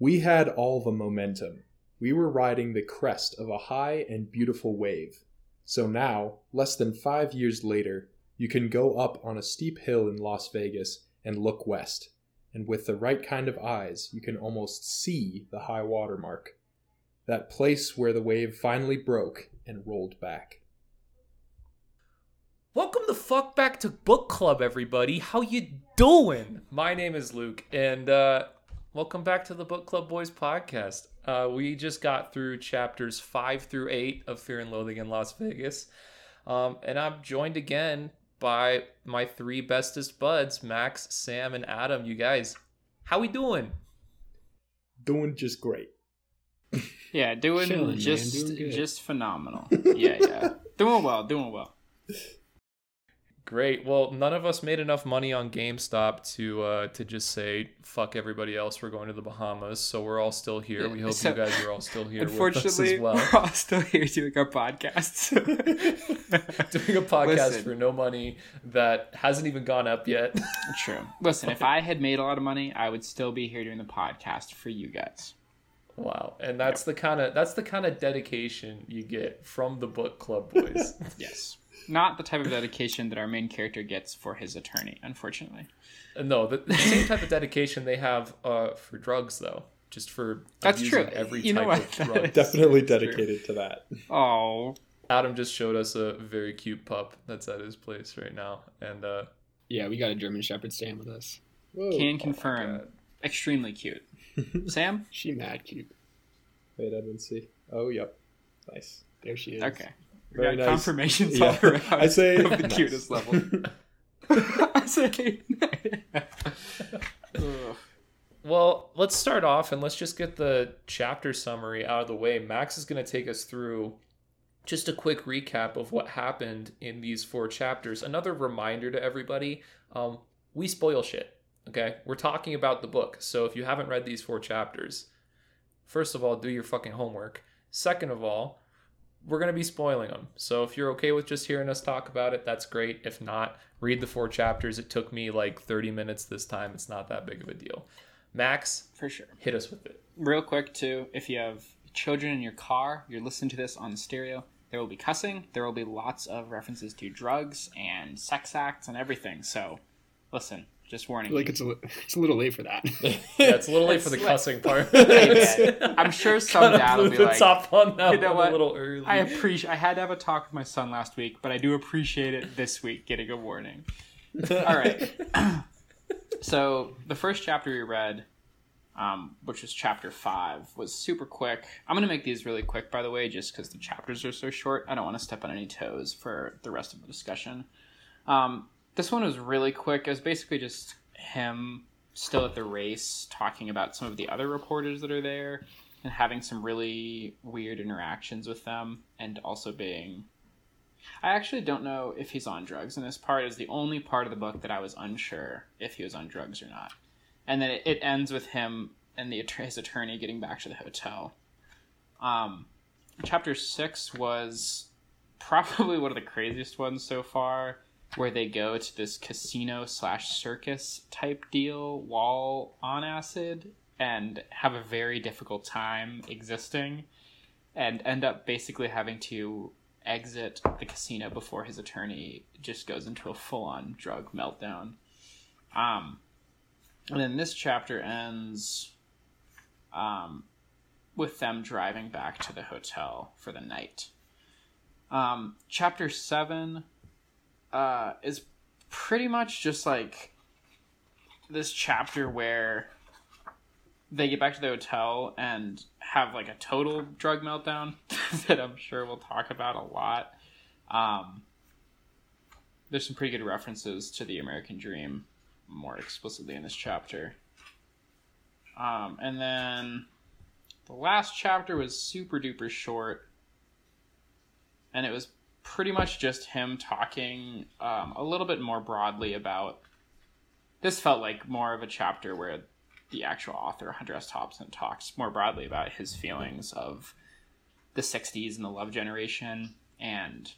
We had all the momentum. We were riding the crest of a high and beautiful wave. So now, less than five years later, you can go up on a steep hill in Las Vegas and look west. And with the right kind of eyes, you can almost see the high water mark. That place where the wave finally broke and rolled back. Welcome the fuck back to book club, everybody. How you doing? My name is Luke, and uh, welcome back to the Book Club Boys podcast. Uh, we just got through chapters five through eight of Fear and Loathing in Las Vegas, um, and I'm joined again by my three bestest buds, Max, Sam, and Adam. You guys, how we doing? Doing just great. Yeah, doing Chilling, just doing just phenomenal. yeah, yeah. Doing well, doing well. Great. Well, none of us made enough money on GameStop to uh, to just say fuck everybody else. We're going to the Bahamas, so we're all still here. We hope So- you guys are all still here with us Unfortunately, as well. we're all still here doing our podcasts. Doing a podcast Listen. for no money that hasn't even gone up yet. True. Listen, if I had made a lot of money, I would still be here doing the podcast for you guys. wow. And that's the kind of that's the kind of dedication you get from the book club boys. Yes. Not the type of dedication that our main character gets for his attorney, unfortunately. Uh, no, the, the same type of dedication they have uh, for drugs though. Just for That's true. every You know type what? of drug. Definitely That's true. dedicated to that. Oh, Adam just showed us a very cute pup that's at his place right now, and uh, Yeah, we got a German Shepherd staying with us. Whoa. can confirm. God. Extremely cute. Sam? She mad cute. Wait, I didn't see. Oh, yep. Nice. There she is. Okay. We Very got nice. confirmations Yeah. all around I say of the nice. cutest level. I say Well, let's start off and let's just get the chapter summary out of the way. Max is going to take us through just a quick recap of what happened in these four chapters. Another reminder to everybody um, we spoil shit, okay? We're talking about the book. So if you haven't read these four chapters, first of all, do your fucking homework. Second of all, we're going to be spoiling them. So if you're okay with just hearing us talk about it, that's great. If not, read the four chapters. It took me like 30 minutes this time. It's not that big of a deal. Max, For sure. hit us with it. Real quick, too, if you have children in your car, you're listening to this on the stereo, there will be cussing. There will be lots of references to drugs and sex acts and everything. So, listen, just warning. like you. it's a, it's a little late for that. Yeah, it's a little late for the It's cussing part. Hey, I'm sure some Kinda dad will blew be the like, top on that "You know what? a little early. I appreciate. I had to have a talk with my son last week, but I do appreciate it this week getting a warning. All right. so the first chapter we read, um, which was chapter five, was super quick. I'm gonna make these really quick, by the way, just because the chapters are so short. I don't want to step on any toes for the rest of the discussion. Um, this one was really quick. It was basically just him still at the race, talking about some of the other reporters that are there, and having some really weird interactions with them, and also being. I actually don't know if he's on drugs, and this part is the only part of the book that I was unsure if he was on drugs or not. And then it, it ends with him and the his attorney getting back to the hotel. Um, chapter six was probably one of the craziest ones so far, where they go to this casino slash circus type deal while on acid and have a very difficult time existing, and end up basically having to exit the casino before his attorney just goes into a full on drug meltdown. Um, and then this chapter ends um, with them driving back to the hotel for the night. Um, chapter 7 uh, is pretty much just like this chapter where they get back to the hotel and have like a total drug meltdown that I'm sure we'll talk about a lot. Um, there's some pretty good references to the American Dream more explicitly in this chapter. Um, and then the last chapter was super duper short, and it was pretty much just him talking um, a little bit more broadly about. This felt like more of a chapter where the actual author, Hunter S. Thompson, talks more broadly about his feelings of the 60s and the love generation and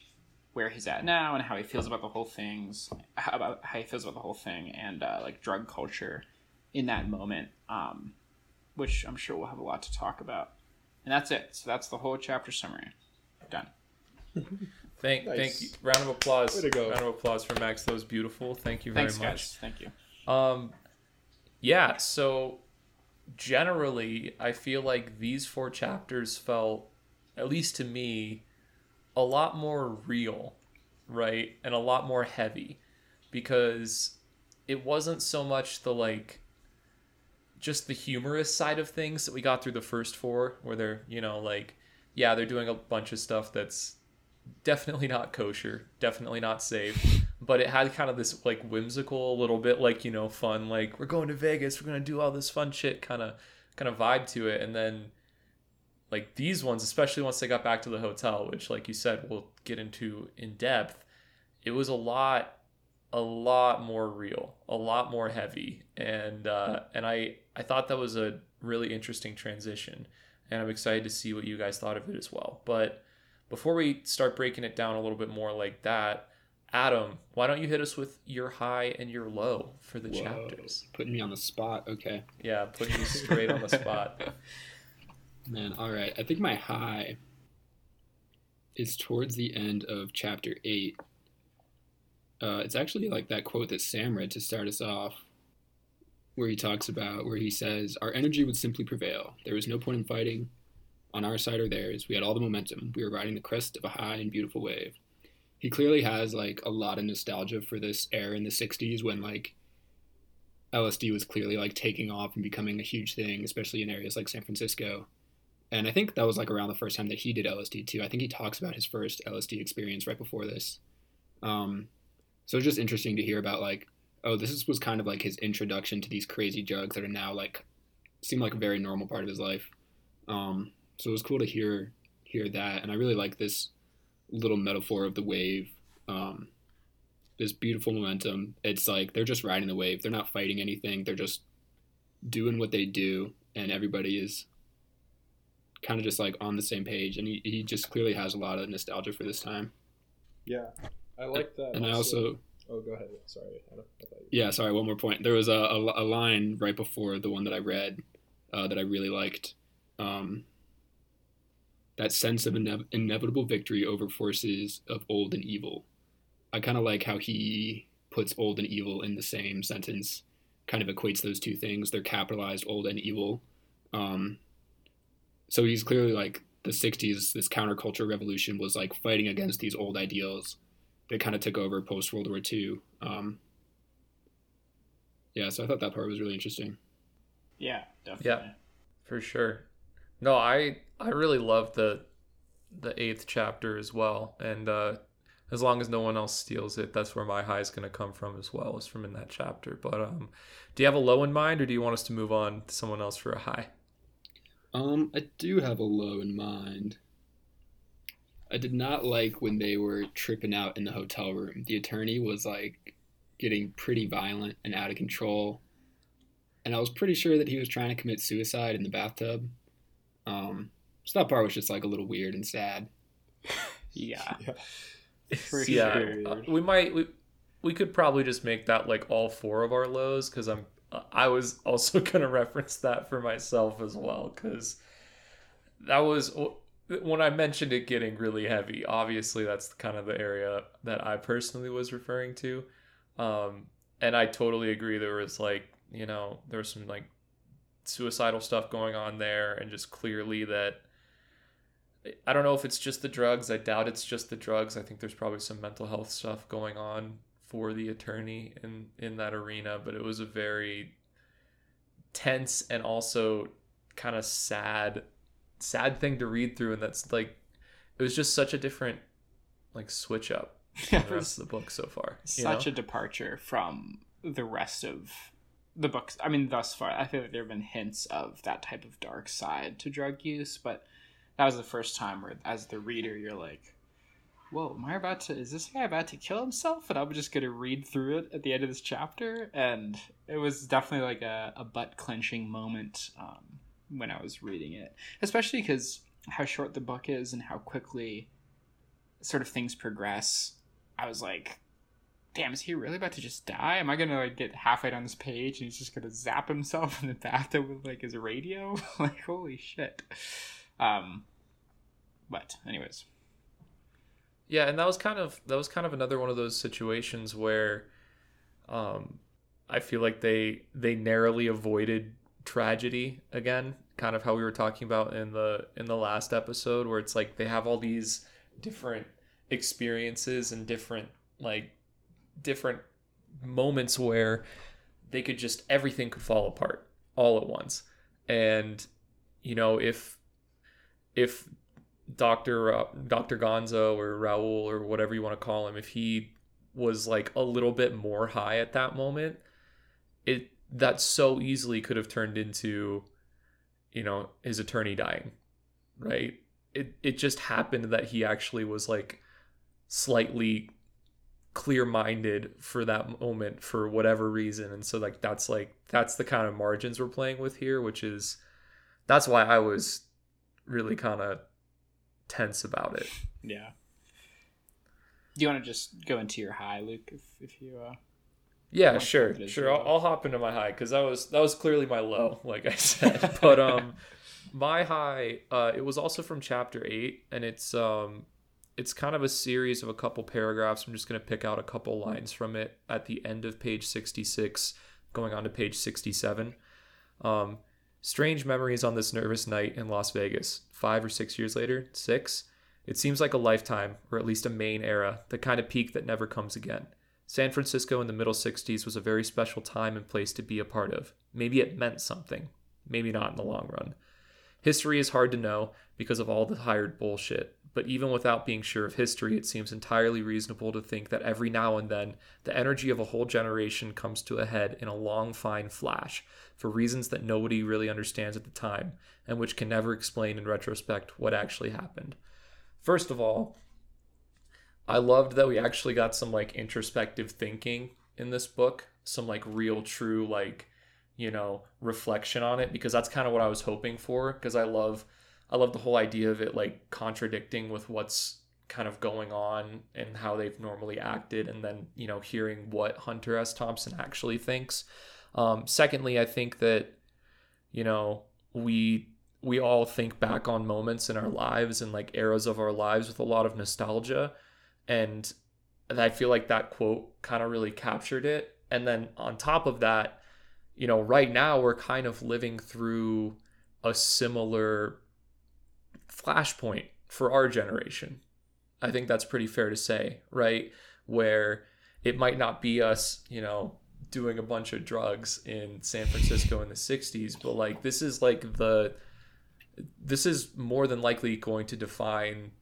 where he's at now and how he feels about the whole things about how he feels about the whole thing and uh, like drug culture in that moment um, which I'm sure we'll have a lot to talk about. And that's it. So that's the whole chapter summary. Done. Thank, Nice. thank you. Round of applause. Way to go. Round of applause for Max. That was beautiful. Thank you very Thanks, much. guys. Thank you. Um, yeah. So generally, I feel like these four chapters felt, at least to me, a lot more real, right, and a lot more heavy, because it wasn't so much the like just the humorous side of things that we got through the first four where they're you know like yeah they're doing a bunch of stuff that's definitely not kosher definitely not safe but it had kind of this like whimsical little bit like you know fun like we're going to vegas we're going to do all this fun shit kind of kind of vibe to it and then like these ones especially once they got back to the hotel which like you said we'll get into in depth it was a lot a lot more real, a lot more heavy, and uh, and I I thought that was a really interesting transition, and I'm excited to see what you guys thought of it as well. But before we start breaking it down a little bit more like that, Adam, why don't you hit us with your high and your low for the Whoa. chapters? Putting me on the spot. Okay. Yeah, putting you straight on the spot. Man, all right. I think my high is towards the end of chapter 8. Uh, it's actually like that quote that Sam read to start us off, where he talks about, where he says, Our energy would simply prevail. There was no point in fighting on our side or theirs. We had all the momentum. We were riding the crest of a high and beautiful wave. He clearly has like a lot of nostalgia for this era in the 60s when like LSD was clearly like taking off and becoming a huge thing, especially in areas like San Francisco. And I think that was like around the first time that he did LSD too. I think he talks about his first LSD experience right before this. Um, so it's just interesting to hear about like, oh, this was kind of like his introduction to these crazy drugs that are now like seem like a very normal part of his life. Um, so it was cool to hear hear that, and I really like this little metaphor of the wave. Um, this beautiful momentum. It's like they're just riding the wave. They're not fighting anything. They're just doing what they do, and everybody is kind of just like on the same page. And he, he just clearly has a lot of nostalgia for this time. Yeah, I like that. And I also, Oh, go ahead. Sorry. I I you... yeah, sorry, one more point. There was a, a, a line right before the one that I read uh, that I really liked. Um, that sense of ine- inevitable victory over forces of old and evil. I kind of like how he puts old and evil in the same sentence, kind of equates those two things. They're capitalized old and evil. Um, so he's clearly like the 60s, this counterculture revolution was like fighting against these old ideals that kind of took over post World War II. Um, yeah, so I thought that part was really interesting. Yeah, definitely. Yeah, for sure. No, I I really love the the eighth chapter as well, and uh, as long as no one else steals it, that's where my high is going to come from as well, is from in that chapter. But um, do you have a low in mind, or do you want us to move on to someone else for a high? Um, I do have a low in mind. I did not like when they were tripping out in the hotel room. The attorney was like getting pretty violent and out of control. And I was pretty sure that he was trying to commit suicide in the bathtub. Um, so that part was just like a little weird and sad. Yeah. Yeah. For yeah, sure. uh, we might we, we could probably just make that like all four of our lows because I'm I was also gonna reference that for myself as well because that was when I mentioned it getting really heavy. Obviously, that's kind of the area that I personally was referring to, um, and I totally agree. There was like you know there was some like suicidal stuff going on there, and just clearly that I don't know if it's just the drugs. I doubt it's just the drugs. I think there's probably some mental health stuff going on for the attorney in in that arena, but it was a very tense and also kind of sad sad thing to read through and that's like it was just such a different like switch up from the rest of the book so far. Such know? a departure from the rest of the books. I mean, thus far, I feel like there have been hints of that type of dark side to drug use, but that was the first time where, as the reader, you're like, "Whoa, am I about to? Is this guy about to kill himself?" And I'm just gonna read through it at the end of this chapter, and it was definitely like a, a butt clenching moment um, when I was reading it, especially because how short the book is and how quickly sort of things progress. I was like, damn, is he really about to just die? Am I gonna like get halfway down this page and he's just gonna zap himself in the bathtub with like his radio? like, holy shit. Um, but anyways, Yeah, and that was kind of that was kind of another one of those situations where um I feel like they they narrowly avoided tragedy again, kind of how we were talking about in the in the last episode where it's like they have all these different experiences and different like different moments where they could just everything could fall apart all at once. And you know, if if Dr. Uh, Dr. Gonzo or Raul or whatever you want to call him, if he was like a little bit more high at that moment, it that so easily could have turned into, you know, his attorney dying, right? It it just happened that he actually was like slightly clear-minded for that moment for whatever reason and so like that's like that's the kind of margins we're playing with here which is that's why I was really kind of tense about it. yeah. Do you want to just go into your high, Luke? If if you uh, Yeah, sure, sure. I'll. I'll hop into my high because that was that was clearly my low, like I said. but um, my high, uh, it was also from chapter eight, and it's um, it's kind of a series of a couple paragraphs. I'm just gonna pick out a couple lines from it at the end of page sixty six, going on to page sixty seven. Um, strange memories on this nervous night in Las Vegas. Five or six years later, six. It seems like a lifetime, or at least a main era, the kind of peak that never comes again. San Francisco in the middle 60s was a very special time and place to be a part of. Maybe it meant something, maybe not in the long run. History is hard to know because of all the hired bullshit, but even without being sure of history, it seems entirely reasonable to think that every now and then the energy of a whole generation comes to a head in a long, fine flash for reasons that nobody really understands at the time and which can never explain in retrospect what actually happened. First of all, I loved that we actually got some like introspective thinking in this book, some like real true like, you know, reflection on it because that's kind of what I was hoping for because I love I love the whole idea of it like contradicting with what's kind of going on and how they've normally acted and then, you know, hearing what Hunter S. Thompson actually thinks. Um, secondly, I think that, you know, we we all think back on moments in our lives and like eras of our lives with a lot of nostalgia and I feel like that quote kind of really captured it. And then on top of that, you know, right now we're kind of living through a similar flashpoint for our generation. I think that's pretty fair to say, right? Where it might not be us, you know, doing a bunch of drugs in San Francisco in the 60s, but like this is like the this is more than likely going to define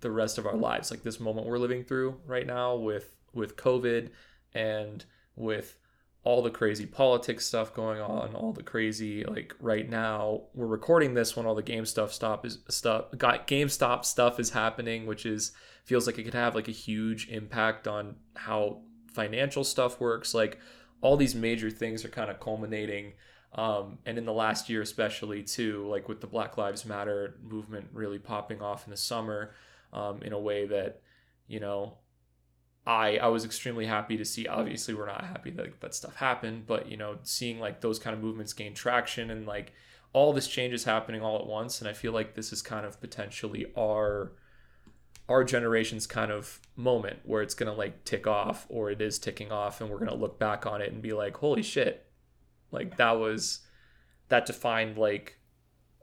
the rest of our lives like this moment we're living through right now with with covid and with all the crazy politics stuff going on all the crazy like right now we're recording this when all the game stuff stop is stuff got GameStop stuff is happening which is feels like it could have like a huge impact on how financial stuff works. Like all these major things are kind of culminating um, and in the last year especially too like with the black lives matter movement really popping off in the summer um, in a way that you know I I was extremely happy to see. Obviously, we're not happy that that stuff happened, but you know, seeing like those kind of movements gain traction and like all this change is happening all at once, and I feel like this is kind of potentially our our generation's kind of moment where it's gonna like tick off, or it is ticking off, and we're gonna look back on it and be like, holy shit, like that was that defined like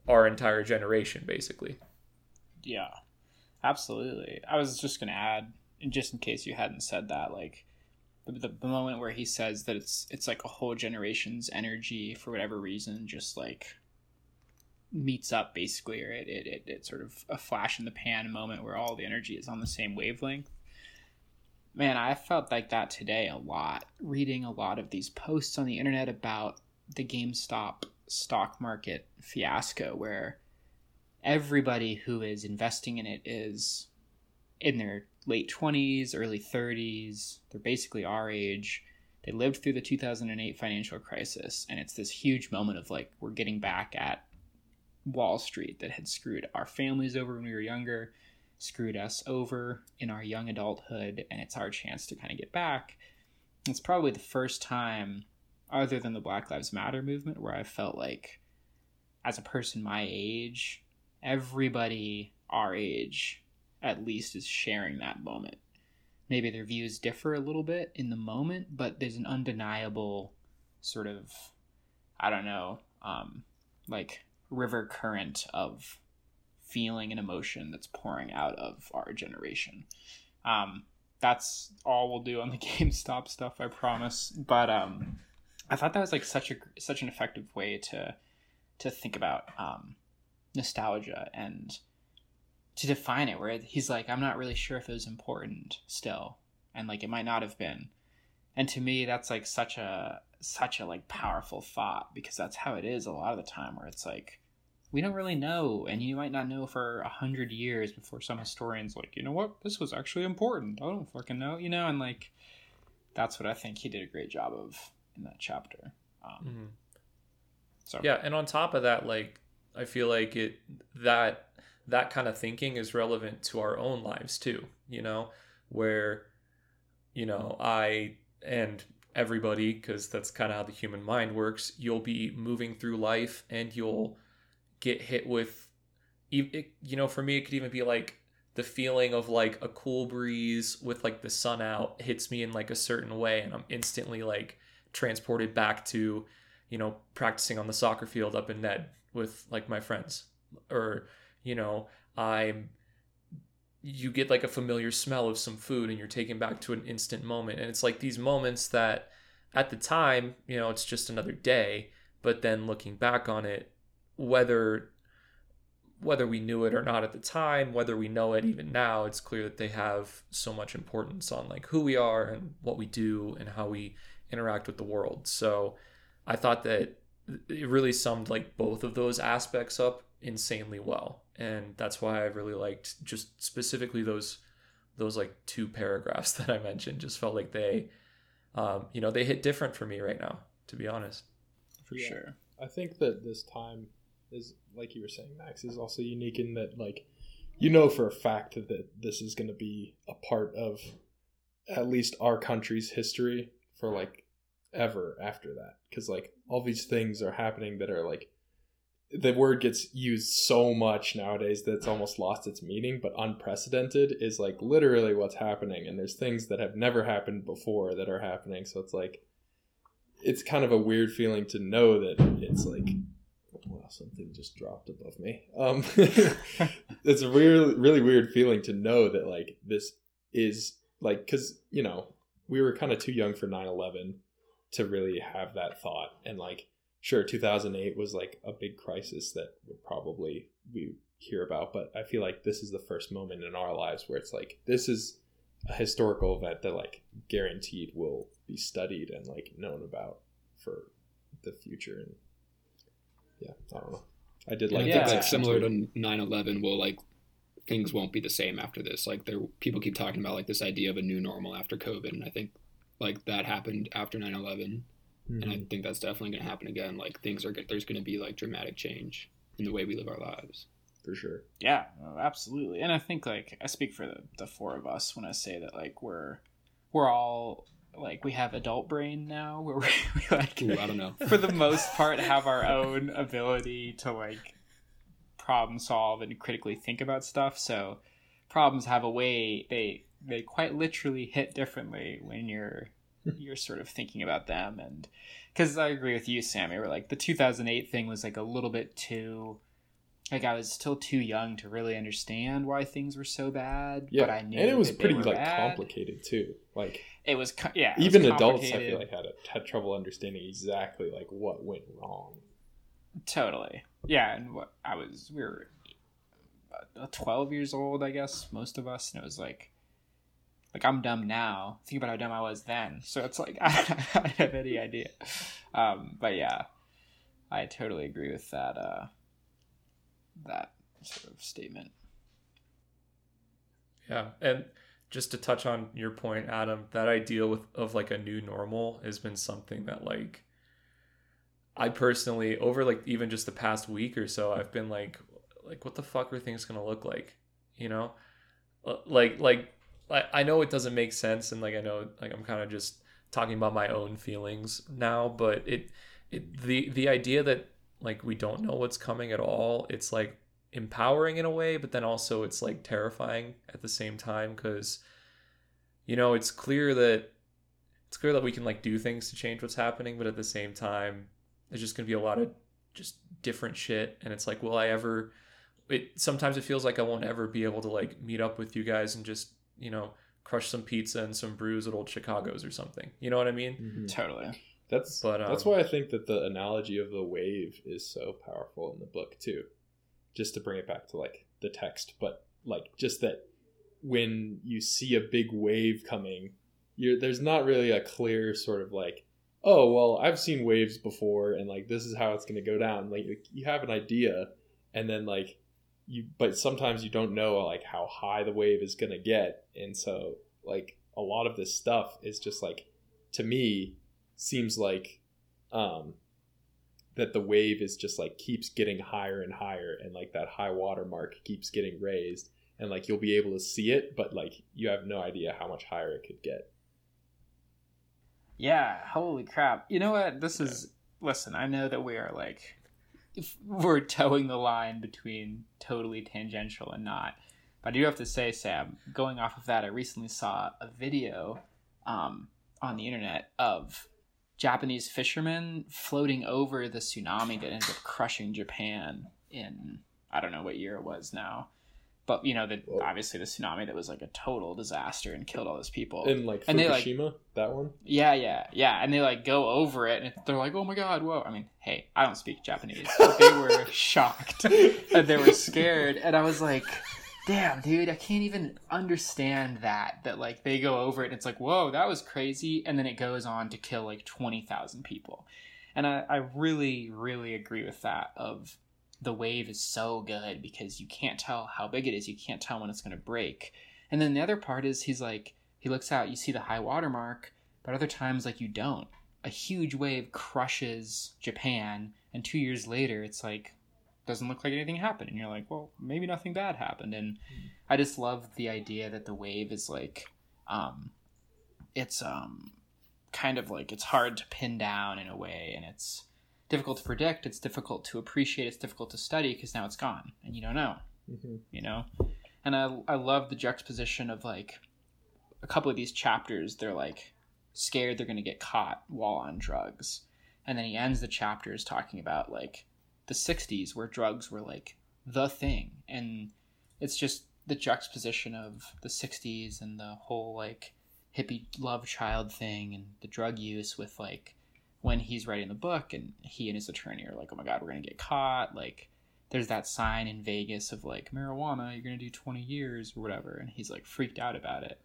our entire generation basically. Yeah, absolutely. I was just to add, just in case you hadn't said that, like the, the, the moment where he says that it's it's like a whole generation's energy for whatever reason, just like meets up basically, or it, it, it it's sort of a flash in the pan moment where all the energy is on the same wavelength. Man, I felt like that today a lot, reading a lot of these posts on the internet about the GameStop stock market fiasco, where everybody who is investing in it is in their late 20s, early 30s. They're basically our age. They lived through the 2008 financial crisis, and it's this huge moment of like, we're getting back at Wall Street that had screwed our families over when we were younger. screwed us over in our young adulthood, and it's our chance to kind of get back. It's probably the first time, other than the Black Lives Matter movement, where I felt like, as a person my age, everybody our age at least is sharing that moment. Maybe their views differ a little bit in the moment, but there's an undeniable sort of, I don't know, um, like river current of feeling and emotion that's pouring out of our generation. Um, that's all we'll do on the GameStop stuff, I promise. But um, I thought that was like such a such an effective way to to think about um, nostalgia and to define it. Where he's like, I'm not really sure if it was important still, and like it might not have been. And to me, that's like such a such a like powerful thought because that's how it is a lot of the time where it's like we don't really know and you might not know for a hundred years before some historians like you know what this was actually important i don't fucking know you know and like that's what i think he did a great job of in that chapter um, Mhm. so Yeah, and on top of that, like I feel like it that that kind of thinking is relevant to our own lives too, you know, where you know, I and everybody because that's kind of how the human mind works, you'll be moving through life and you'll get hit with it, you know, for me it could even be like the feeling of like a cool breeze with like the sun out hits me in like a certain way and I'm instantly like transported back to you know, practicing on the soccer field up in Ned with like my friends. Or, you know, I'm you get like a familiar smell of some food and you're taken back to an instant moment. And it's like these moments that at the time, you know, it's just another day, but then looking back on it, whether whether we knew it or not at the time, whether we know it even now, it's clear that they have so much importance on like who we are and what we do and how we interact with the world. So I thought that it really summed like both of those aspects up insanely well. And that's why I really liked just specifically those those like two paragraphs that I mentioned just felt like they um, you know, they hit different for me right now, to be honest. for Yeah. sure I think that this time is like you were saying, Max, is also unique in that like you know for a fact that this is going to be a part of at least our country's history for like ever after that because like all these things are happening that are like the word gets used so much nowadays that it's almost lost its meaning but unprecedented is like literally what's happening and there's things that have never happened before that are happening so it's like it's kind of a weird feeling to know that it's like something just dropped above me. Um it's a really really weird feeling to know that like this is like because you know we were kind of too young for 9-11 to really have that thought and like sure 2008 was like a big crisis that would probably we hear about but i feel like this is the first moment in our lives where it's like this is a historical event that like guaranteed will be studied and like known about for the future and yeah i don't know i did like I Yeah. think that like similar to 9/11, will like things won't be the same after this. Like there, people keep talking about like this idea of a new normal after COVID, and I think like that happened after 9/11, and I Mhm. think that's definitely going to happen again. Like things are there's going to be like dramatic change in the way we live our lives. for sure Yeah, no, absolutely. And I think like I speak for the, the four of us when I say that like we're we're all like we have adult brain now where we, we like Ooh, I don't know. for the most part have our own ability to like problem solve and critically think about stuff. So problems have a way they they quite literally hit differently when you're you're sort of thinking about them and because I agree with you, Sammy. we're like the 2008 thing was like a little bit too like I was still too young to really understand why things were so bad. yeah but I knew and it was pretty like bad. complicated too like It was co- yeah, it was even adults i feel like had a, had trouble understanding exactly like what went wrong Totally. Yeah, and what I was, we were uh, 12 years old, I guess, most of us, and it was like, like I'm dumb now. Think about how dumb I was then. So it's like I don't have any idea. Um, but yeah, I totally agree with that. Uh, that sort of statement. Yeah, and just to touch on your point, Adam, that idea with of like a new normal has been something that like I personally over like even just the past week or so, I've been like like what the fuck are things gonna look like? You know? uh, like like I, I know it doesn't make sense and like I know like I'm kind of just talking about my own feelings now, but it it the the idea that like we don't know what's coming at all, it's like empowering in a way, but then also it's like terrifying at the same time because you know it's clear that it's clear that we can like do things to change what's happening, but at the same time, there's just gonna be a lot of just different shit, and it's like, will I ever? It sometimes it feels like I won't ever be able to like meet up with you guys and just you know crush some pizza and some brews at old Chicago's or something. You know what I mean? Mhm. Totally. That's But, that's um, why I think that the analogy of the wave is so powerful in the book too. Just to bring it back to like the text, but like just that when you see a big wave coming, you're there's not really a clear sort of like, oh well, I've seen waves before, and like this is how it's going to go down. Like you have an idea, and then like you, but sometimes you don't know like how high the wave is going to get, and so like a lot of this stuff is just like to me seems like um that the wave is just like keeps getting higher and higher and like that high water mark keeps getting raised and like you'll be able to see it but like you have no idea how much higher it could get Yeah, holy crap. You know what? This is listen, I know that we are like we're toeing the line between totally tangential and not. But I do have to say, Sam, going off of that, I recently saw a video um, on the internet of Japanese fishermen floating over the tsunami that ended up crushing Japan in I don't know what year it was now. But you know, the Whoa. obviously the tsunami that was like a total disaster and killed all those people. in like And they, like- Fukushima that one Yeah, yeah, yeah. And they like go over it and they're like, oh my god, whoa. I mean, hey, I don't speak Japanese, but they were shocked and they were scared. And I was like, damn, dude, I can't even understand that. That like they go over it and it's like, whoa, that was crazy. And then it goes on to kill like 20,000 people. And I, I really, really agree with that of the wave is so good because you can't tell how big it is. You can't tell when it's going to break. And then the other part is he's like, he looks out, you see the high water mark, but other times like you don't. A huge wave crushes Japan, and two years later, it's like doesn't look like anything happened, and you're like, well, maybe nothing bad happened. And I just love the idea that the wave is like, um, it's um, kind of like it's hard to pin down in a way, and it's difficult to predict. It's difficult to appreciate. It's difficult to study because now it's gone, and you don't know Mhm. you know and i i love the juxtaposition of like a couple of these chapters they're like scared they're going to get caught while on drugs and then he ends the chapters talking about like the 60s where drugs were like the thing and it's just the juxtaposition of the 60s and the whole like hippie love child thing and the drug use with like when he's writing the book and he and his attorney are like oh my god we're going to get caught like there's that sign in Vegas of like marijuana, you're gonna do 20 years or whatever, and he's like freaked out about it.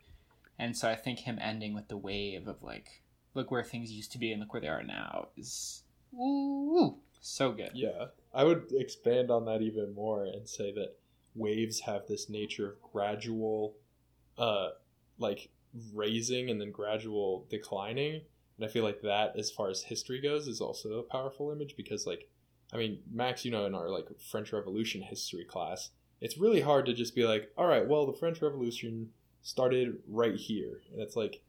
And so I think him ending with the wave of like, look where things used to be and look where they are now is ooh, so good. yeah i would expand on that even more and say that waves have this nature of gradual uh like raising and then gradual declining and i feel like that as far as history goes is also a powerful image because like i mean max you know in our like french revolution history class it's really hard to just be like all right well the french revolution started right here and it's like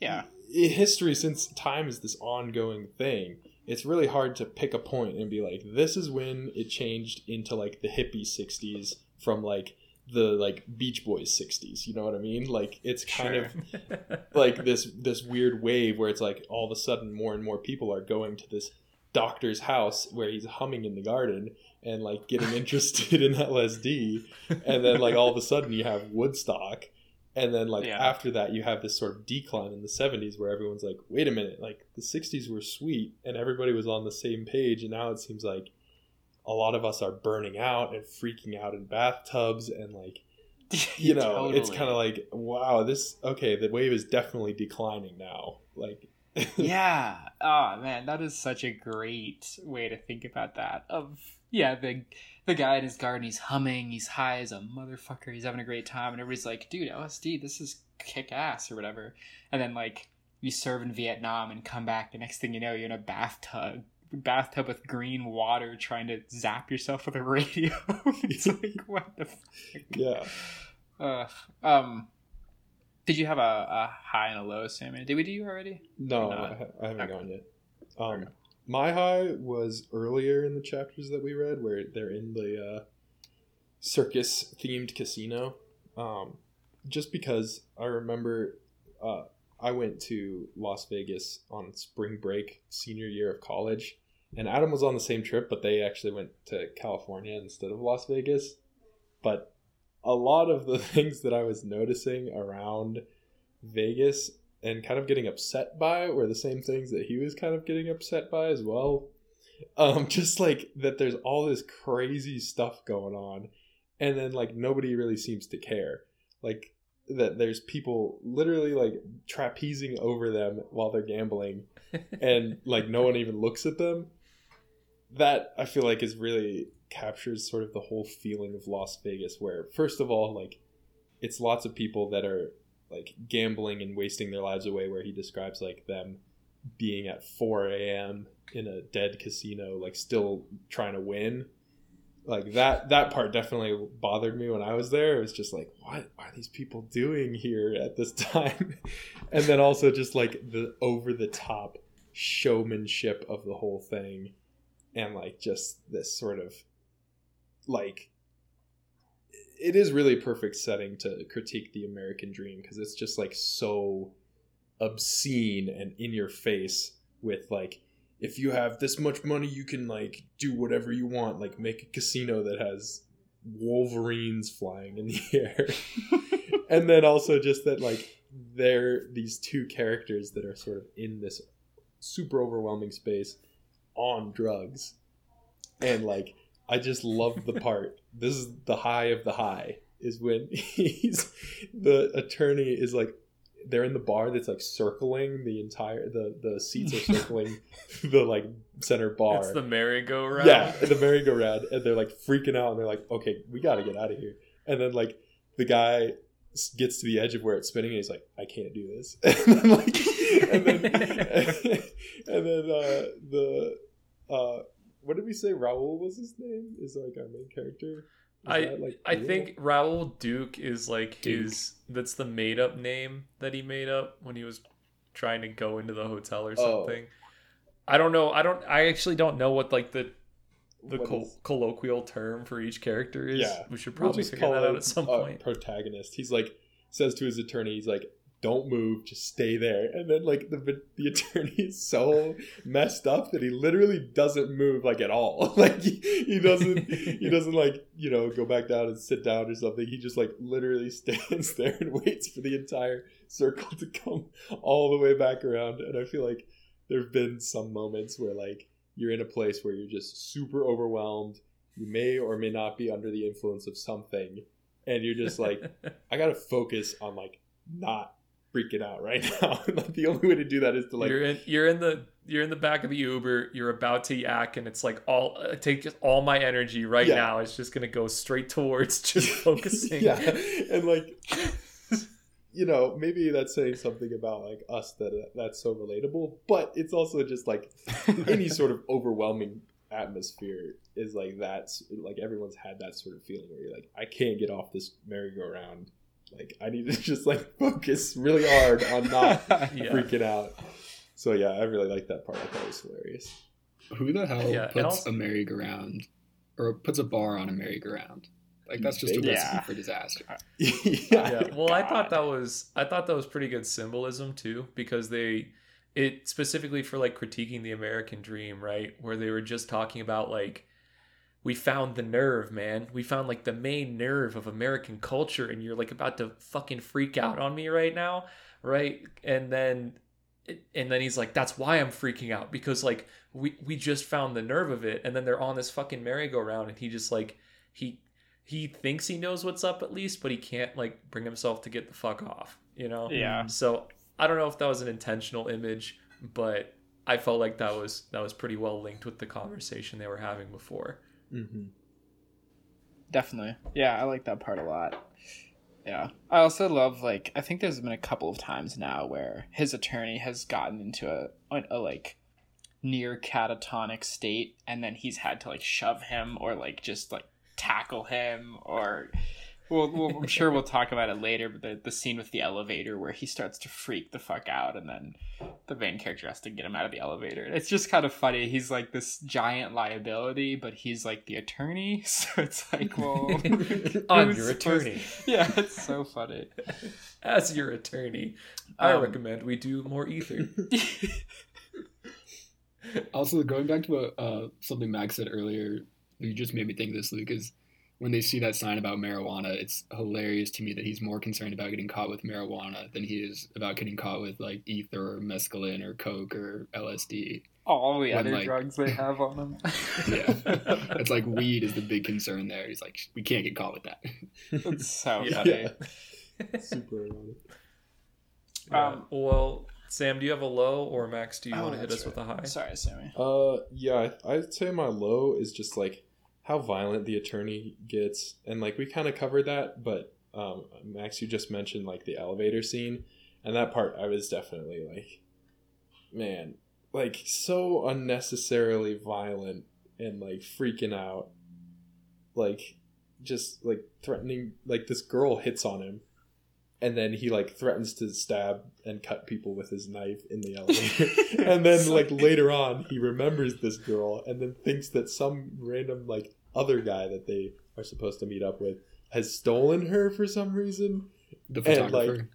Yeah. history since time is this ongoing thing it's really hard to pick a point and be like this is when it changed into like the hippie 60s from like the like beach boys 60s you know what i mean like it's kind Sure. of like this this weird wave where it's like all of a sudden more and more people are going to this doctor's house where he's humming in the garden and like getting interested in LSD and then like all of a sudden you have Woodstock and then like Yeah. after that you have this sort of decline in the 70s where everyone's like wait a minute like the 60s were sweet and everybody was on the same page and now it seems like a lot of us are burning out and freaking out in bathtubs and like you know it's kind of like wow this okay the wave is definitely declining now like yeah. Oh man, that is such a great way to think about that. Of yeah, the the guy in his garden, he's humming, he's high as a motherfucker, he's having a great time, and everybody's like, dude, LSD, this is kick ass or whatever. And then like you serve in Vietnam and come back, the next thing you know, you're in a bathtub bathtub with green water trying to zap yourself with a radio. it's like what the fuck? yeah Uh, um, did you have a, a high and a low, Sammy? Did we do you already? No. I, I haven't Okay. gone yet. Um, my high was earlier in the chapters that we read, where they're in the uh, circus themed casino. Um, just because I remember uh, I went to Las Vegas on spring break, senior year of college, and Adam was on the same trip, but they actually went to California instead of Las Vegas. But a lot of the things that I was noticing around Vegas and kind of getting upset by were the same things that he was kind of getting upset by as well. Um, just like that there's all this crazy stuff going on, and then like nobody really seems to care. Like that there's people literally like trapezing over them while they're gambling, and like no one even looks at them. That I feel like is really captures sort of the whole feeling of Las Vegas, where first of all, like it's lots of people that are like gambling and wasting their lives away where he describes like them being at 4 a.m in a dead casino like still trying to win. Like that that part definitely bothered me when i was there. It was just like what are these people doing here at this time? And then also just like the over the top showmanship of the whole thing and like just this sort of like it is really a perfect setting to critique the American dream because it's just like so obscene and in your face with like if you have this much money you can like do whatever you want like make a casino that has wolverines flying in the air. And then also just that like they're these two characters that are sort of in this super overwhelming space on drugs and like I just love the part. this is the high of the high is when he's the attorney is like they're in the bar that's like circling the entire the the seats are circling the like center bar. It's the merry-go-round. Yeah, the merry-go-round, and they're like freaking out, and they're like, "Okay, we got to get out of here." And then like the guy gets to the edge of where it's spinning, and he's like, "I can't do this." and then like, and then and then uh, the uh, what did we say? Raul was his name? Is like our main character. Is I like, I real? think Raoul Duke is like Duke. his that's the made up name that he made up when he was trying to go into the hotel or Oh. something. I don't know. I don't I actually don't know what like the the What col- is- colloquial term for each character is. Yeah. We should We'll probably figure call that out at some point. Protagonist. He's like says to his attorney, he's like, "Don't move, just stay there." And then like the the attorney is so messed up that he literally doesn't move like at all. like he, he doesn't he doesn't like you know go back down and sit down or something. He just like literally stands there and waits for the entire circle to come all the way back around. And I feel like there have been some moments where like you're in a place where you're just super overwhelmed. You may or may not be under the influence of something, and you're just like, I gotta focus on like not freaking out right now. the only way to do that is to like you're in you're in the you're in the back of the Uber. You're about to yak, and it's like all uh, take all my energy right Yeah. now. It's just gonna go straight towards just focusing. yeah, and like you know maybe that's saying something about like us that uh, that's so relatable, but it's also just like any sort of overwhelming atmosphere is like that's like everyone's had that sort of feeling where you're like I can't get off this merry-go-round. Like I need to just like focus really hard on not Yeah. freaking out. So yeah, I really like that part. I thought it was hilarious. Who the hell Yeah, puts also- a merry-go-round or puts a bar on a merry-go-round? Like that's just a recipe Yeah. for disaster. yeah. yeah well i thought that was i thought that was pretty good symbolism too because they it specifically for like critiquing the american dream right where they were just talking about like we found the nerve man we found like the main nerve of american culture and you're like about to fucking freak out on me right now right and then and then he's like that's why i'm freaking out because like we we just found the nerve of it and then they're on this fucking merry-go-round and he just like he he thinks he knows what's up at least, but he can't like bring himself to get the fuck off, you know? Yeah. So I don't know if that was an intentional image, but I felt like that was that was pretty well linked with the conversation they were having before. Hmm Definitely. Yeah, I like that part a lot. Yeah. I also love like I think there's been a couple of times now where his attorney has gotten into a a, a like near catatonic state and then he's had to like shove him or like just like tackle him or well, well, I'm sure we'll talk about it later, but the, the scene with the elevator where he starts to freak the fuck out and then the main character has to get him out of the elevator. It's just kind of funny. He's like this giant liability, but he's like the attorney. So it's like, well, I'm your supposed- attorney. Yeah, it's so funny. As your attorney, I Um, recommend we do more ether. Also, going back to what, uh, something Max said earlier, you just made me think of this, Luke, is when they see that sign about marijuana, it's hilarious to me that he's more concerned about getting caught with marijuana than he is about getting caught with like ether or mescaline or coke or LSD. All the When, other like- drugs they have on them. Yeah. it's like weed is the big concern there. He's like, we can't get caught with that. It's so Yeah. funny. Super ironic. Yeah. Um, well, Sam, do you have a low, or Max, do you Oh, want to hit that's us with a high? Sorry, Sammy. Uh, yeah, I'd say my low is just like how violent the attorney gets, and like we kind of covered that, but um, Max, you just mentioned like the elevator scene, and that part I was definitely like, man, like so unnecessarily violent and like freaking out, like just like threatening, like this girl hits on him. And then he like threatens to stab and cut people with his knife in the elevator. and then like later on he remembers this girl and then thinks that some random like other guy that they are supposed to meet up with has stolen her for some reason The And, like, photographer.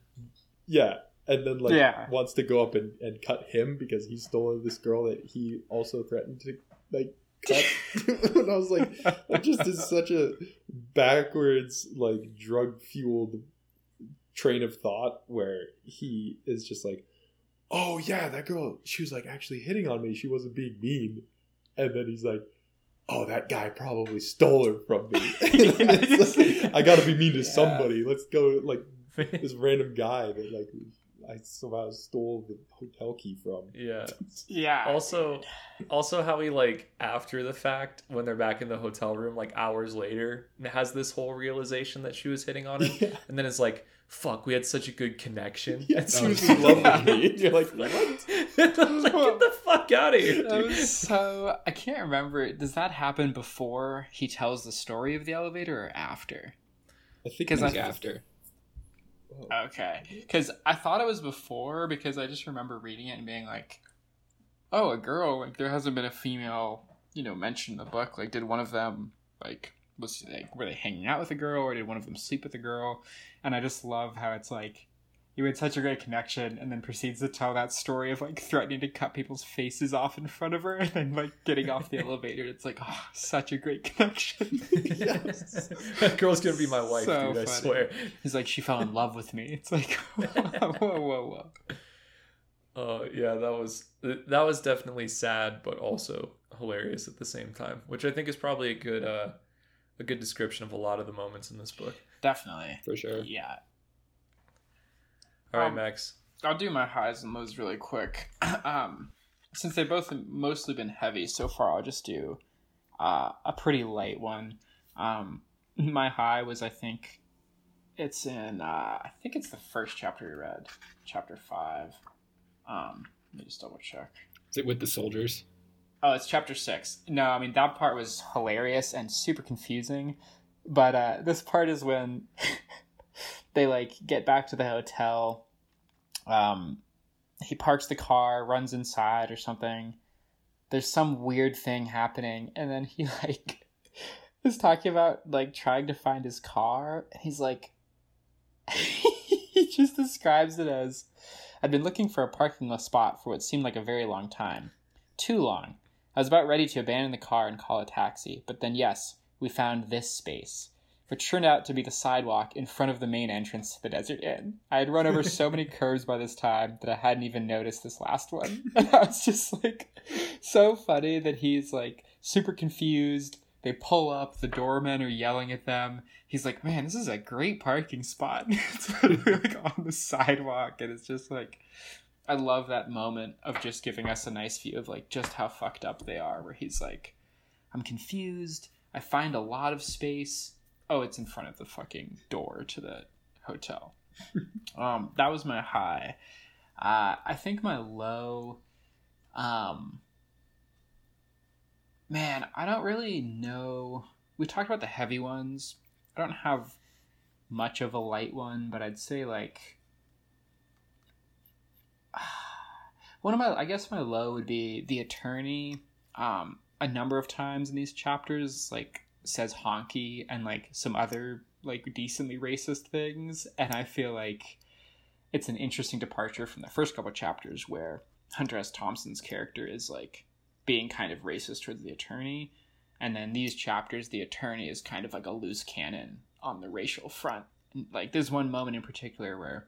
yeah and then like Yeah. wants to go up and, and cut him because he stole this girl that he also threatened to like cut and i was like that just is such a backwards like drug fueled train of thought where he is just like oh yeah that girl she was like actually hitting on me. She wasn't being mean. And then he's like oh that guy probably stole her from me. Like, i gotta be mean to Yeah. somebody. Let's go like this random guy that like i somehow stole the hotel key from. Yeah. Yeah. Also, also how he like after the fact when they're back in the hotel room, like hours later, has this whole realization that she was hitting on him, yeah, and then it's like, "Fuck, we had such a good connection." yeah And as so soon as he's he loved me you're like like, what like, get the fuck out of here, dude. was so I can't remember. Does that happen before he tells the story of the elevator or after? i think it's I- after. Okay, because I thought it was before because I just remember reading it and being like, "Oh, a girl! Like there hasn't been a female, you know, mentioned in the book. Like, did one of them like was like were they hanging out with a girl or did one of them sleep with a girl?" And I just love how it's like you had such a great connection and then proceeds to tell that story of like threatening to cut people's faces off in front of her and then like getting off the elevator. It's like, oh, such a great connection. Yes. that girl's gonna be my wife, So dude. I funny. swear. He's like, she fell in love with me. It's like, whoa, whoa, whoa, whoa. Uh, yeah, that was that was definitely sad, but also hilarious at the same time, which I think is probably a good uh, a good description of a lot of the moments in this book. Definitely. For sure. Yeah. All right, Um, Max. I'll do my highs and lows really quick. um, since they've both mostly been heavy so far, I'll just do uh, a pretty light one. Um, my high was, I think, it's in, uh, I think it's the first chapter we read, chapter five. Um, let me just double check. Is it with the soldiers? Oh, it's chapter six. No, I mean that part was hilarious and super confusing. But uh, this part is when they like get back to the hotel. Um, he parks the car, runs inside or something. There's some weird thing happening, and then he like is talking about like trying to find his car, and he's like, he just describes it as, "I'd been looking for a parking spot for what seemed like a very long time, too long." I was about ready to abandon the car and call a taxi, but then, yes, we found this space, which turned out to be the sidewalk in front of the main entrance to the Desert Inn. I had run over so many curves by this time that I hadn't even noticed this last one. And I was just like, so funny that he's like super confused. They pull up, the doormen are yelling at them. He's like, man, this is a great parking spot. it's like on the sidewalk, and it's just like, I love that moment of just giving us a nice view of like just how fucked up they are, where he's like, I'm confused. I find a lot of space. Oh, it's in front of the fucking door to the hotel. um, that was my high. Uh, I think my low. Um, man, I don't really know. We talked about the heavy ones. I don't have much of a light one, but I'd say like one of my I guess my low would be the attorney. Um, a number of times in these chapters, like says honky and like some other like decently racist things, and I feel like it's an interesting departure from the first couple chapters where Hunter S. Thompson's character is like being kind of racist towards the attorney, and then these chapters, the attorney is kind of like a loose cannon on the racial front. Like there's one moment in particular where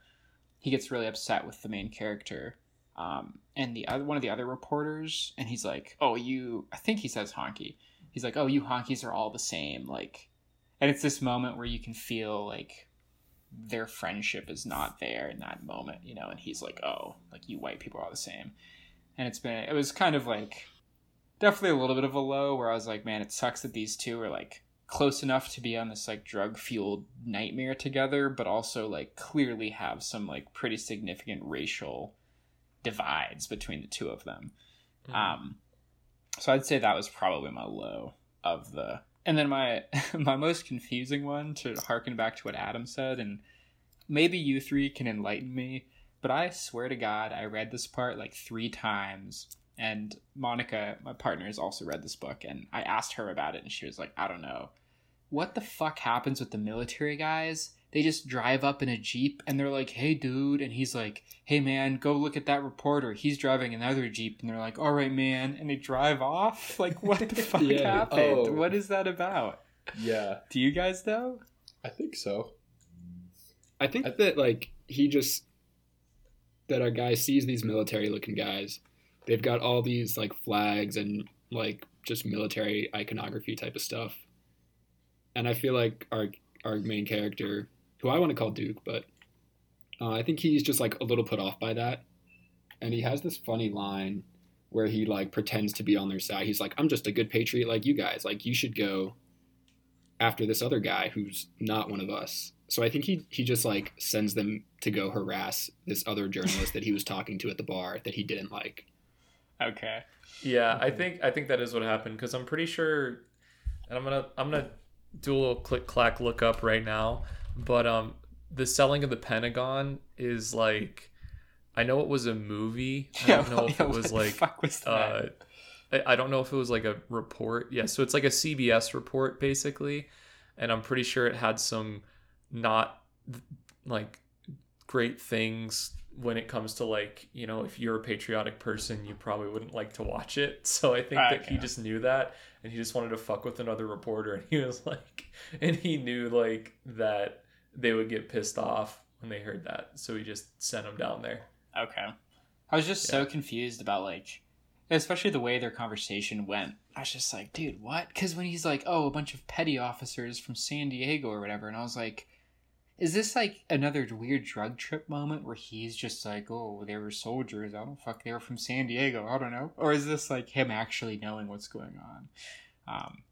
he gets really upset with the main character um, and the other one of the other reporters, and he's like, "Oh, you," I think he says honky. He's like, "Oh, you honkies are all the same." Like, and it's this moment where you can feel like their friendship is not there in that moment, you know. And he's like, "Oh, like you white people are all the same," and it's been it was kind of like definitely a little bit of a low where I was like, "Man, it sucks that these two are like." Close enough to be on this like drug fueled nightmare together but also like clearly have some like pretty significant racial divides between the two of them. Mm-hmm. Um, so I'd say that was probably my low of the. And then my my most confusing one to harken back to what Adam said, and maybe you three can enlighten me, but I swear to God, I read this part like three times. And Monica, my partner, has also read this book, and I asked her about it, and she was like, "I don't know, what the fuck happens with the military guys? They just drive up in a jeep and they're like hey dude and he's like hey man go look at that reporter. He's driving another jeep. And they're like all right man and they drive off? Like what the fuck yeah. happened? Oh. what is that about? Yeah. Do you guys know? I think so. I think I, that like he just that our guy sees these military looking guys they've got all these like flags and like just military iconography type of stuff and i feel like our our main character who I want to call Duke, but uh, I think he's just like a little put off by that. And he has this funny line where he like pretends to be on their side. He's like, "I'm just a good patriot like you guys. Like you should go after this other guy who's not one of us." So I think he he just like sends them to go harass this other journalist that he was talking to at the bar that he didn't like. Okay. Yeah, I think I think that is what happened because I'm pretty sure, and I'm gonna I'm gonna do a little click clack look up right now. But um, the selling of the Pentagon is like, I know it was a movie. I don't know if yeah, it was like. Was uh, I, I don't know if it was like a report. Yeah, so it's like a CBS report basically, and I'm pretty sure it had some not like great things when it comes to like you know if you're a patriotic person you probably wouldn't like to watch it. So i think okay. that he just knew that and he just wanted to fuck with another reporter and he was like and he knew like that they would get pissed off when they heard that. So he just sent him down there. Okay. I was just yeah. so confused about like especially the way their conversation went. I was just like dude what? Because when he's like oh a bunch of petty officers from san diego or whatever and i was like is this like another weird drug trip moment where he's just like, oh, they were soldiers. I don't fuck. They were from San Diego. I don't know. Or is this like him actually knowing what's going on? Um,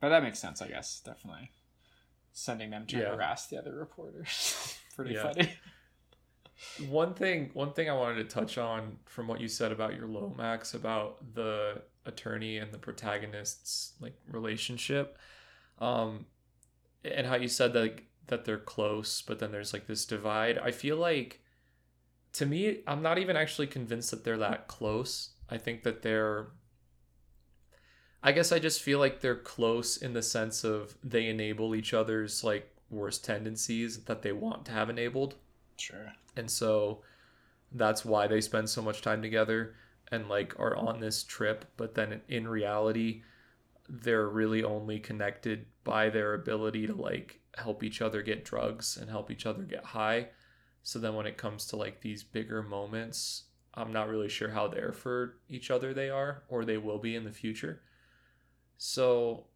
but that makes sense, I guess. Definitely sending them to yeah. harass the other reporters. Pretty yeah. funny. One thing, one thing I wanted to touch on from what you said about your Lomax about the attorney and the protagonist's like relationship, um, and how you said that like, that they're close, but then there's like this divide. I feel like to me, I'm not even actually convinced that they're that close. I think that they're I guess I just feel like they're close in the sense of they enable each other's like worst tendencies that they want to have enabled. Sure. And so that's why they spend so much time together and like are on this trip, but then in reality they're really only connected by their ability to like help each other get drugs and help each other get high. So then when it comes to like these bigger moments, I'm not really sure how there for each other they are or they will be in the future. So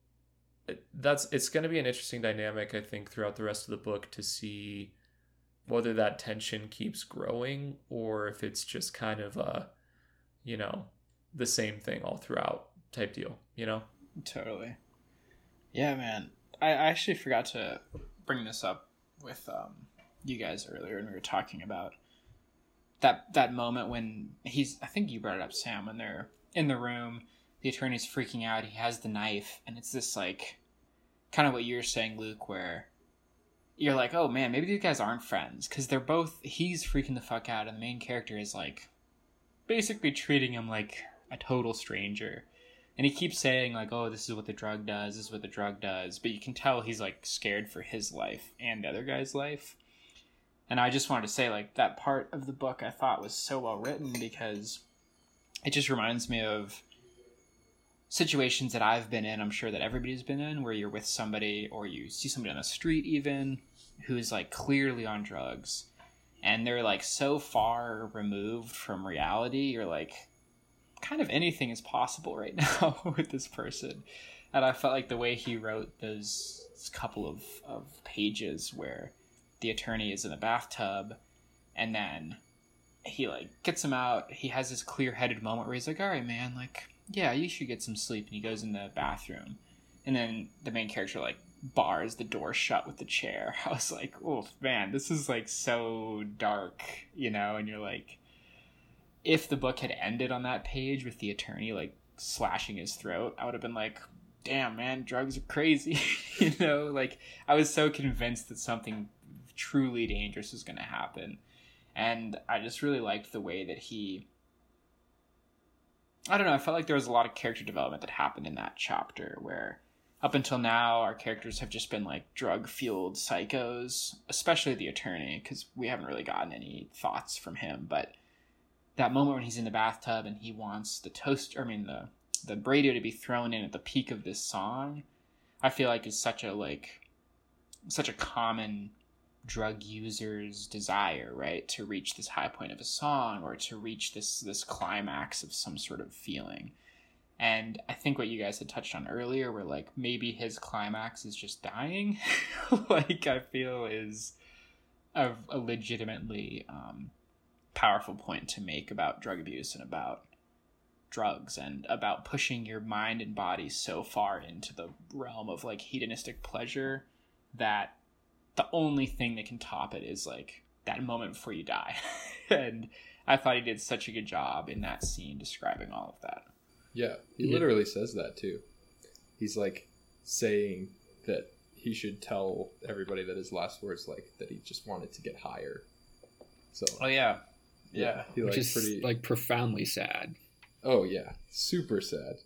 that's it's going to be an interesting dynamic I think throughout the rest of the book to see whether that tension keeps growing or if it's just kind of a you know the same thing all throughout type deal, you know? Totally. Yeah, man. I, actually forgot to bring this up with um, you guys earlier, and we were talking about that that moment when he's. I think you brought it up, Sam, when they're in the room. The attorney's freaking out. He has the knife, and it's this like kind of what you were saying, Luke, where you're like, oh man, maybe these guys aren't friends because they're both. He's freaking the fuck out, and the main character is like, basically treating him like a total stranger. And he keeps saying like, "Oh, this is what the drug does. This is what the drug does." But you can tell he's like scared for his life and the other guy's life. And I just wanted to say like that part of the book I thought was so well written because it just reminds me of situations that I've been in, I'm sure that everybody's been in, where you're with somebody or you see somebody on the street even who's like clearly on drugs and they're like so far removed from reality, you're like, kind of anything is possible right now with this person. And I felt like the way he wrote those couple of, of pages where the attorney is in the bathtub and then he like gets him out. He has this clear headed moment where he's like, All right, man, like yeah, you should get some sleep. And he goes in the bathroom. And then the main character, like, bars the door shut with the chair. I was like, oh, man, this is, like, so dark, you know? And you're like, if the book had ended on that page with the attorney, like, slashing his throat, I would have been like, damn, man, drugs are crazy. you know? Like, I was so convinced that something truly dangerous was going to happen. And I just really liked the way that he I don't know. I felt like there was a lot of character development that happened in that chapter where up until now our characters have just been like drug fueled psychos, especially the attorney because we haven't really gotten any thoughts from him. But that moment when he's in the bathtub and he wants the toast, I mean the the radio to be thrown in at the peak of this song, I feel like is such a like such a common drug user's desire, right, to reach this high point of a song or to reach this this climax of some sort of feeling. And I think what you guys had touched on earlier, where like maybe his climax is just dying, like I feel is a, a legitimately um, powerful point to make about drug abuse and about drugs and about pushing your mind and body so far into the realm of like hedonistic pleasure that the only thing that can top it is like that moment before you die. and I thought he did such a good job in that scene describing all of that. Yeah, he Yeah. literally says that too. He's like saying that he should tell everybody that his last words like that he just wanted to get higher. So Oh yeah. Yeah. he which like is pretty like profoundly sad. Oh yeah, super sad.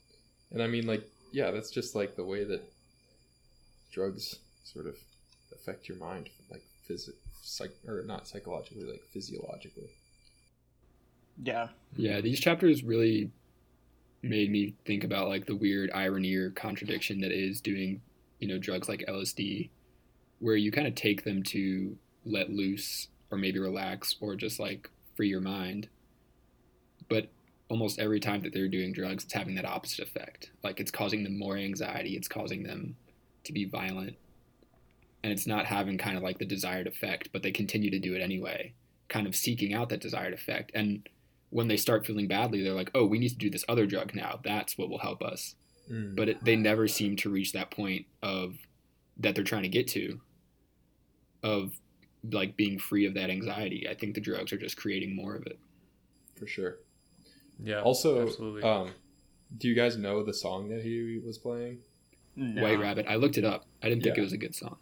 And I mean like yeah, that's just like the way that drugs sort of affect your mind like phys- psych or not psychologically like physiologically. Yeah. Yeah, these chapters really made me think about like the weird irony or contradiction that is doing, you know, drugs like LSD, where you kind of take them to let loose or maybe relax or just like free your mind. But almost every time that they're doing drugs, it's having that opposite effect. Like it's causing them more anxiety, it's causing them to be violent. And it's not having kind of like the desired effect, but they continue to do it anyway, kind of seeking out that desired effect. And when they start feeling badly, they're like, "Oh, we need to do this other drug now. That's what will help us." Mm. But it, they never seem to reach that point of that they're trying to get to, of like being free of that anxiety. I think the drugs are just creating more of it. for sure. Yeah. Also, absolutely. um, do you guys know the song that he was playing? No. White Rabbit. I looked it up. I didn't think Yeah. it was a good song.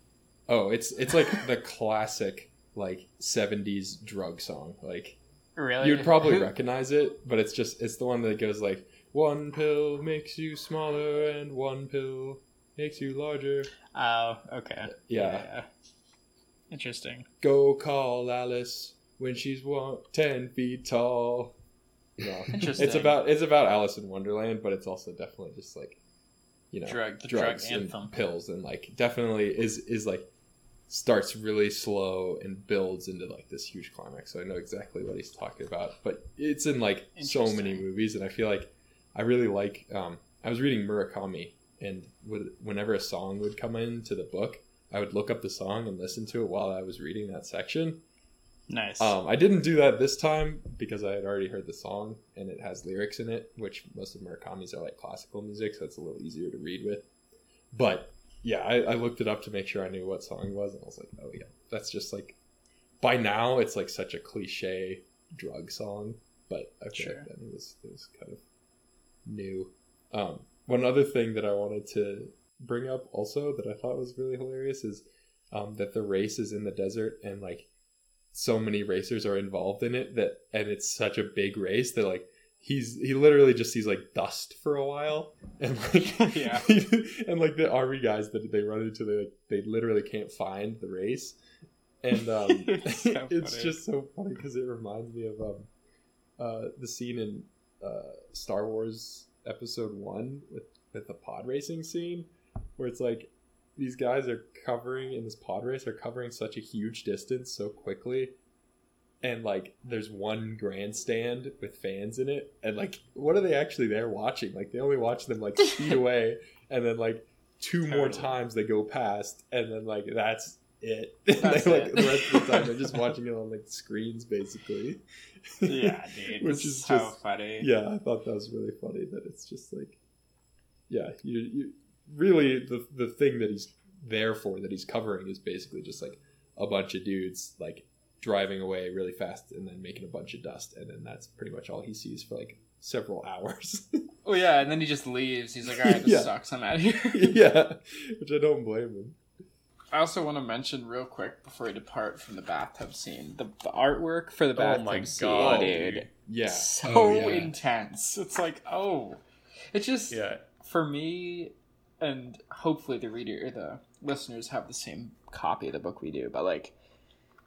Oh, it's it's like the classic like '70s drug song. Like Really? you'd probably recognize it, but it's just it's the one that goes like one pill makes you smaller and one pill makes you larger. Oh, okay. Yeah. Interesting. Go call Alice when she's one, 10 feet tall. No. Interesting. it's about it's about Alice in Wonderland, but it's also definitely just like you know Drug- the drug drugs and anthem. pills and like definitely is is like starts really slow and builds into like this huge climax. So I know exactly what he's talking about, but it's in like so many movies, and I feel like I really like. Um, I was reading Murakami, and would, whenever a song would come into the book, I would look up the song and listen to it while I was reading that section. Nice. Um, I didn't do that this time because I had already heard the song and it has lyrics in it, which most of Murakami's are like classical music, so it's a little easier to read with. But yeah, I, I looked it up to make sure I knew what song it was, and I was like, oh yeah, that's just like by now it's like such a cliche drug song, but I feel Sure. like then it was it was kind of new. Um, one other thing that I wanted to bring up also that I thought was really hilarious is um, that the race is in the desert and like so many racers are involved in it that and it's such a big race that like he's he literally just sees like dust for a while and like Yeah. and like the army guys that they run into they like they literally can't find the race. And um It's so it's just so funny because it reminds me of um uh the scene in uh star wars episode one with with the pod racing scene where it's like these guys are covering in this pod race are covering such a huge distance so quickly. And like there's one grandstand with fans in it. And like what are they actually there watching? Like they only watch them like speed away. And then like two more times they go past. And then like that's it. That's They, like it. the rest of the time they're just watching it on like screens basically. Yeah, dude. Which Which is is so just- funny. yeah i thought that was really funny that it's just like yeah you, you really the the thing that he's there for that he's covering is basically just like a bunch of dudes like driving away really fast and then making a bunch of dust and then that's pretty much all he sees for like several hours Oh yeah, and then he just leaves. He's like, "All right, this Yeah. sucks. I'm out of here." yeah which i don't blame him I also want to mention real quick before we depart from the bathtub scene, the, the artwork for the bathtub Oh bathtub my scene, God, dude. dude. yeah So Oh, yeah. intense. It's like, oh, it just Yeah. for me, and hopefully the reader or the listeners have the same copy of the book we do. But like,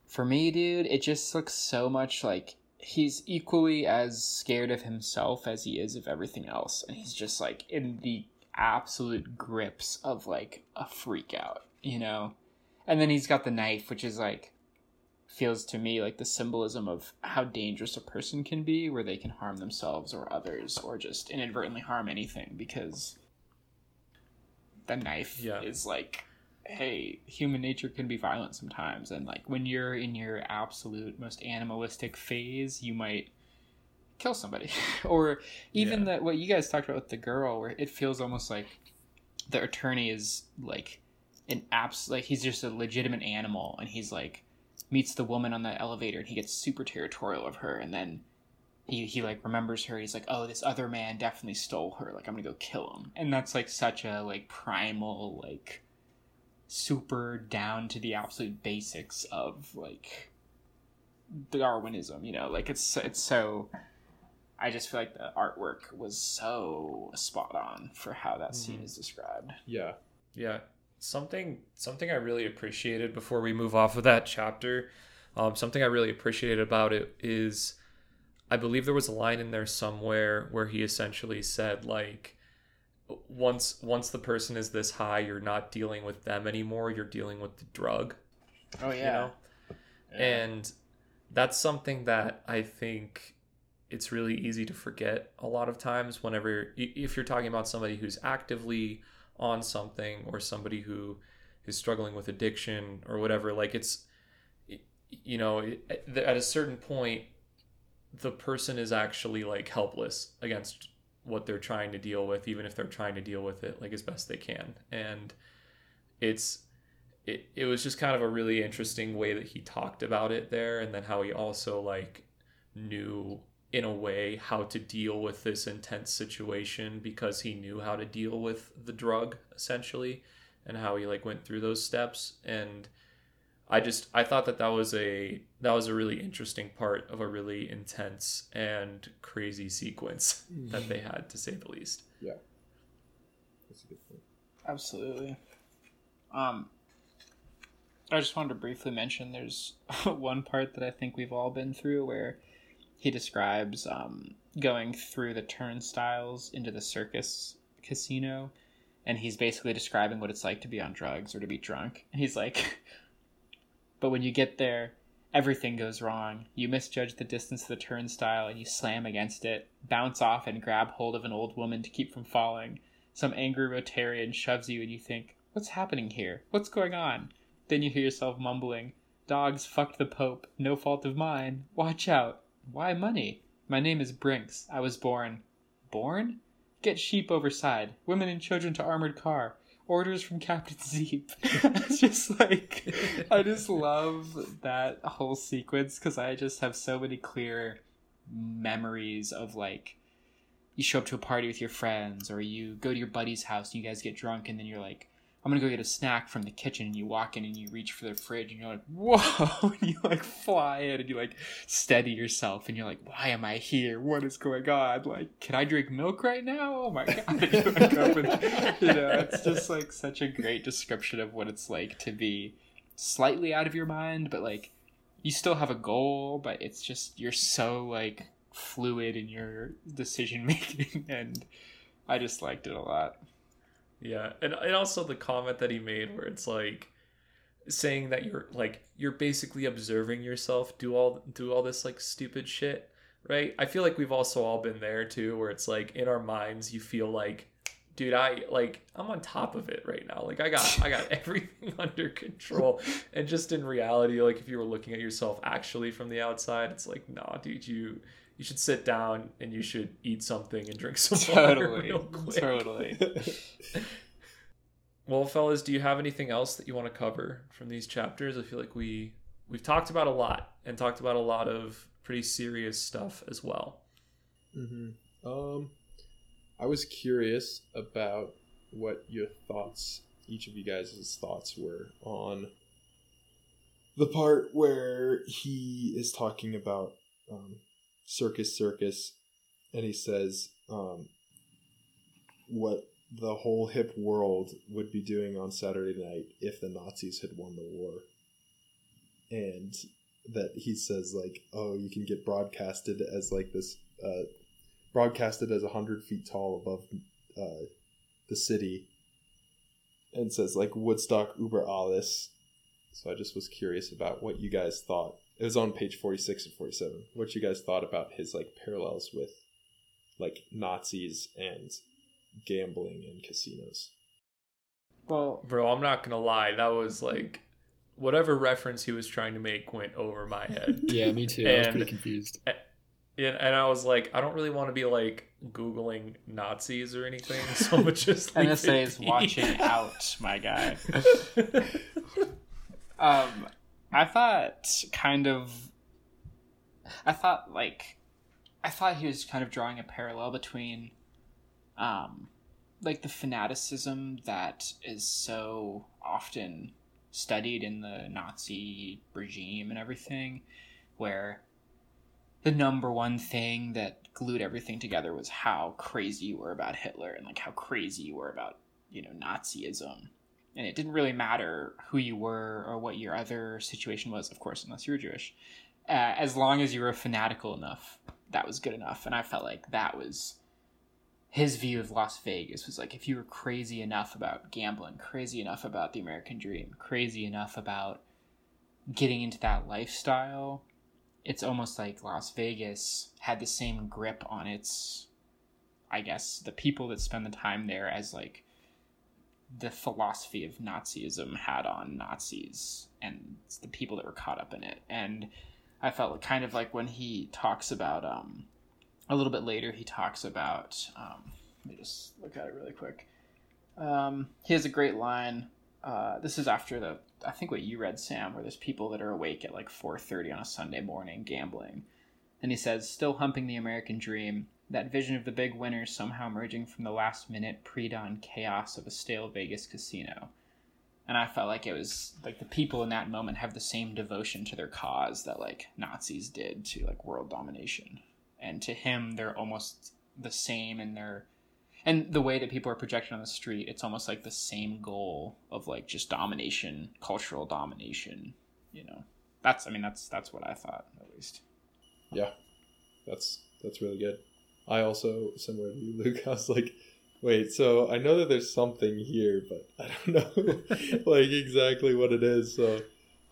for me, dude, it just looks so much like he's equally as scared of himself as he is of everything else, and he's just like in the absolute grips of like a freak out, you know. And then he's got the knife, which is like feels to me like the symbolism of how dangerous a person can be where they can harm themselves or others or just inadvertently harm anything because the knife Yeah. is like hey human nature can be violent sometimes and like when you're in your absolute most animalistic phase you might kill somebody or even Yeah. that what you guys talked about with the girl where it feels almost like the attorney is like an abs like he's just a legitimate animal and he's like meets the woman on the elevator and he gets super territorial of her and then he, he like remembers her. He's like oh this other man definitely stole her. Like i'm gonna go kill him. And that's like such a like primal like super down to the absolute basics of like darwinism you know? Like it's it's so i just feel like the artwork was so spot on for how that scene Mhm. is described. Yeah. Yeah, something something I really appreciated before we move off of that chapter. Um, something I really appreciated about it is, I believe there was a line in there somewhere where he essentially said like, once once the person is this high, you're not dealing with them anymore. You're dealing with the drug. oh You know? And that's something that I think it's really easy to forget a lot of times whenever if you're talking about somebody who's actively on something or somebody who is struggling with addiction or whatever like it's you know at a certain point the person is actually like helpless against what they're trying to deal with even if they're trying to deal with it like as best they can. And it's it, it was just kind of a really interesting way that he talked about it there and then how he also like knew in a way how to deal with this intense situation because he knew how to deal with the drug essentially and how he like went through those steps. And i just i thought that that was a that was a really interesting part of a really intense and crazy sequence that they had to say the least Yeah, that's a good point Absolutely. Um, I just wanted to briefly mention there's one part that I think we've all been through where he describes um, going through the turnstiles into the circus casino, and he's basically describing what it's like to be on drugs or to be drunk. And he's like, but when you get there, everything goes wrong. You misjudge the distance of the turnstile and you slam against it, bounce off and grab hold of an old woman to keep from falling. Some angry Rotarian shoves you and you think, What's happening here? What's going on? Then you hear yourself mumbling, Dogs fucked the Pope, no fault of mine. Watch out. Why money? My name is Brinks. I was born. Born? Get sheep overside. Women and children to armored car. Orders from Captain Zeep. it's just like, I just love that whole sequence because I just have so many clear memories of like, you show up to a party with your friends or you go to your buddy's house and you guys get drunk and then you're like I'm gonna go get a snack from the kitchen, and you walk in and you reach for the fridge, and you're like, whoa, and you like fly in, and you like steady yourself, and you're like, why am I here? What is going on? Like, can I drink milk right now? Oh my god! You, like, open, you know, it's just like such a great description of what it's like to be slightly out of your mind, but like you still have a goal, but it's just you're so like fluid in your decision making, and I just liked it a lot. Yeah, and and also the comment that he made where it's like saying that you're like you're basically observing yourself do all do all this like stupid shit, right? I feel like we've also all been there too where it's like in our minds you feel like dude, I like I'm on top of it right now. Like I got I got everything under control. And just in reality, like if you were looking at yourself actually from the outside, it's like, nah, dude, you you should sit down and you should eat something and drink some water Totally, real quick. totally. Well, fellas, do you have anything else that you want to cover from these chapters? I feel like we we've talked about a lot and talked about a lot of pretty serious stuff as well. Mm-hmm. Um, I was curious about what your thoughts, each of you guys' thoughts were on the part where he is talking about um, Circus Circus, and he says um, what the whole hip world would be doing on Saturday night if the Nazis had won the war. And that he says like, oh, you can get broadcasted as like this, uh, broadcasted as a hundred feet tall above uh, the city, and says like Woodstock über alles. So I just was curious about what you guys thought. It was on page forty six and forty seven. What you guys thought about his like parallels with like Nazis and gambling and casinos. Well, Bro, I'm not gonna lie, that was like whatever reference he was trying to make went over my head. Yeah, me too. I was pretty confused. and, and I was like, I don't really want to be like googling Nazis or anything, so I'm just leave NSA it is be. watching out, my guy. Um, I thought kind of. I thought like, I thought he was kind of drawing a parallel between, um, like the fanaticism that is so often studied in the Nazi regime and everything, where the number one thing that glued everything together was how crazy you were about Hitler and like how crazy you were about you know Nazism and it didn't really matter who you were or what your other situation was, of course, unless you were Jewish. Uh, as long as you were fanatical enough, that was good enough. And I felt like that was his view of Las Vegas was like if you were crazy enough about gambling, crazy enough about the American dream, crazy enough about getting into that lifestyle, it's almost like Las Vegas had the same grip on its, I guess, the people that spend the time there as like the philosophy of Nazism had on Nazis and the people that were caught up in it. And I felt kind of like when he talks about, um, a little bit later, he talks about, um, let me just look at it really quick. Um, he has a great line. Uh, this is after the, I think what you read, Sam, where there's people that are awake at like 4.30 on a Sunday morning gambling. And he says, still humping the American dream, that vision of the big winner somehow emerging from the last minute pre dawn chaos of a stale Vegas casino. And I felt like it was like the people in that moment have the same devotion to their cause that like Nazis did to like world domination. And to him, they're almost the same in their. And the way that people are projected on the street, it's almost like the same goal of like just domination, cultural domination. You know, that's I mean that's that's what I thought at least. Yeah, that's that's really good. I also, similar to you, Luke, I was like, wait, so I know that there's something here, but I don't know like exactly what it is. So,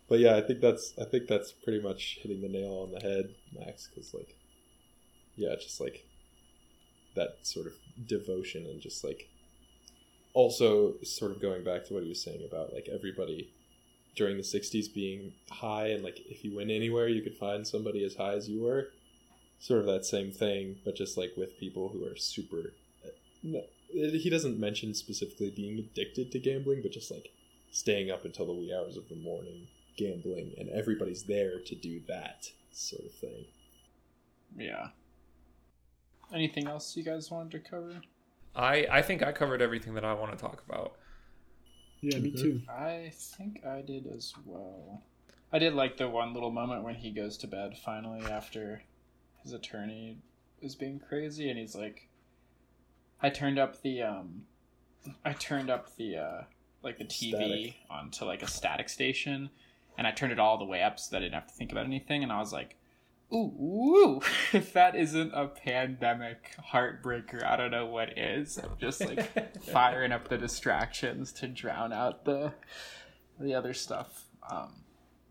but yeah, I think that's I think that's pretty much hitting the nail on the head, Max. Because like, yeah, just like that sort of devotion and just like also sort of going back to what he was saying about like everybody during the 60s being high and like if you went anywhere you could find somebody as high as you were sort of that same thing but just like with people who are super no, he doesn't mention specifically being addicted to gambling but just like staying up until the wee hours of the morning gambling and everybody's there to do that sort of thing Yeah. Anything else you guys wanted to cover? I I think I covered everything that I want to talk about. Yeah, me Mhm. too. I think I did as well. I did like the one little moment when he goes to bed finally after his attorney is being crazy and he's like I turned up the um I turned up the uh like the TV Static. onto like a static station and I turned it all the way up so that I didn't have to think about anything and I was like Ooh, ooh, if that isn't a pandemic heartbreaker, I don't know what is. I'm just like firing up the distractions to drown out the the other stuff. Um,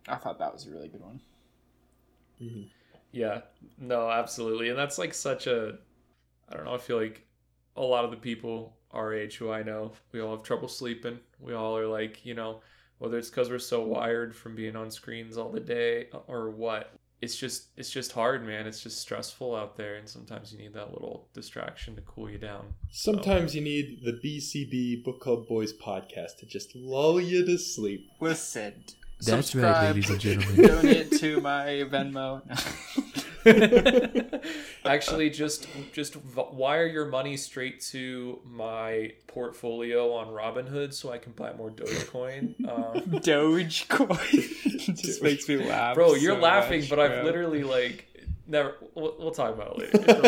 I thought that was a really good one. Yeah, no, absolutely. And that's like such a I don't know, I feel like a lot of the people our age who I know, we all have trouble sleeping. We all are like, you know, whether it's cuz we're so wired from being on screens all the day uh, or what. It's just it's just hard, man. It's just stressful out there and sometimes you need that little distraction to cool you down. Sometimes you need the BCB Book Club Boys podcast to just lull you to sleep. Listen, That's right, subscribe, ladies and gentlemen. donate to my Venmo. Actually, just just wire your money straight to my portfolio on Robinhood so I can buy more Dogecoin. Um, Dogecoin just makes me laugh. Bro, you're so laughing, much, but I've bro. literally like never. We'll, we'll talk about it later.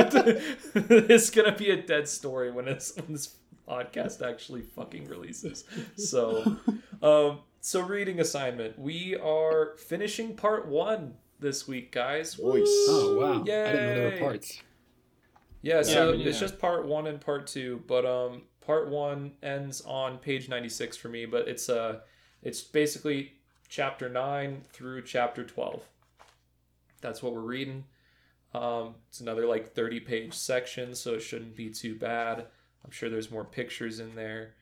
It doesn't it's gonna be a dead story when it's when this podcast actually fucking releases. So, um, so reading assignment. We are finishing part one this week, guys. Voice. Oh wow! I didn't know there Yay. were parts. Yeah, so I mean, it's yeah. just part one and part two, but um, part one ends on page ninety six for me, but it's uh, it's basically chapter nine through chapter twelve. That's what we're reading. Um, it's another like thirty page section, so it shouldn't be too bad. I'm sure there's more pictures in there.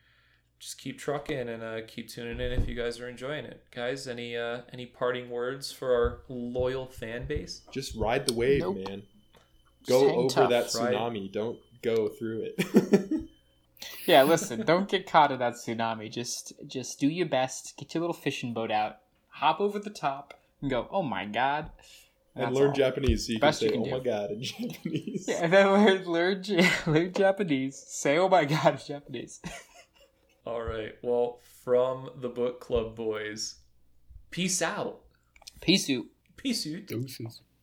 Just keep trucking and uh, keep tuning in if you guys are enjoying it, guys. Any uh, any parting words for our loyal fan base? Just ride the wave, Nope. man. Go hang over tough, that right? tsunami. Don't go through it. Yeah, listen, don't get caught in that tsunami. Just just do your best. Get your little fishing boat out. Hop over the top and go, oh my god. and That's learn all. Japanese so you can say, you can oh do. my god, in Japanese. Yeah, and then learn learn, learn Japanese. Say oh my god in Japanese. All right. Well, from the book club boys, peace out. Peace out. Peace out. Doses.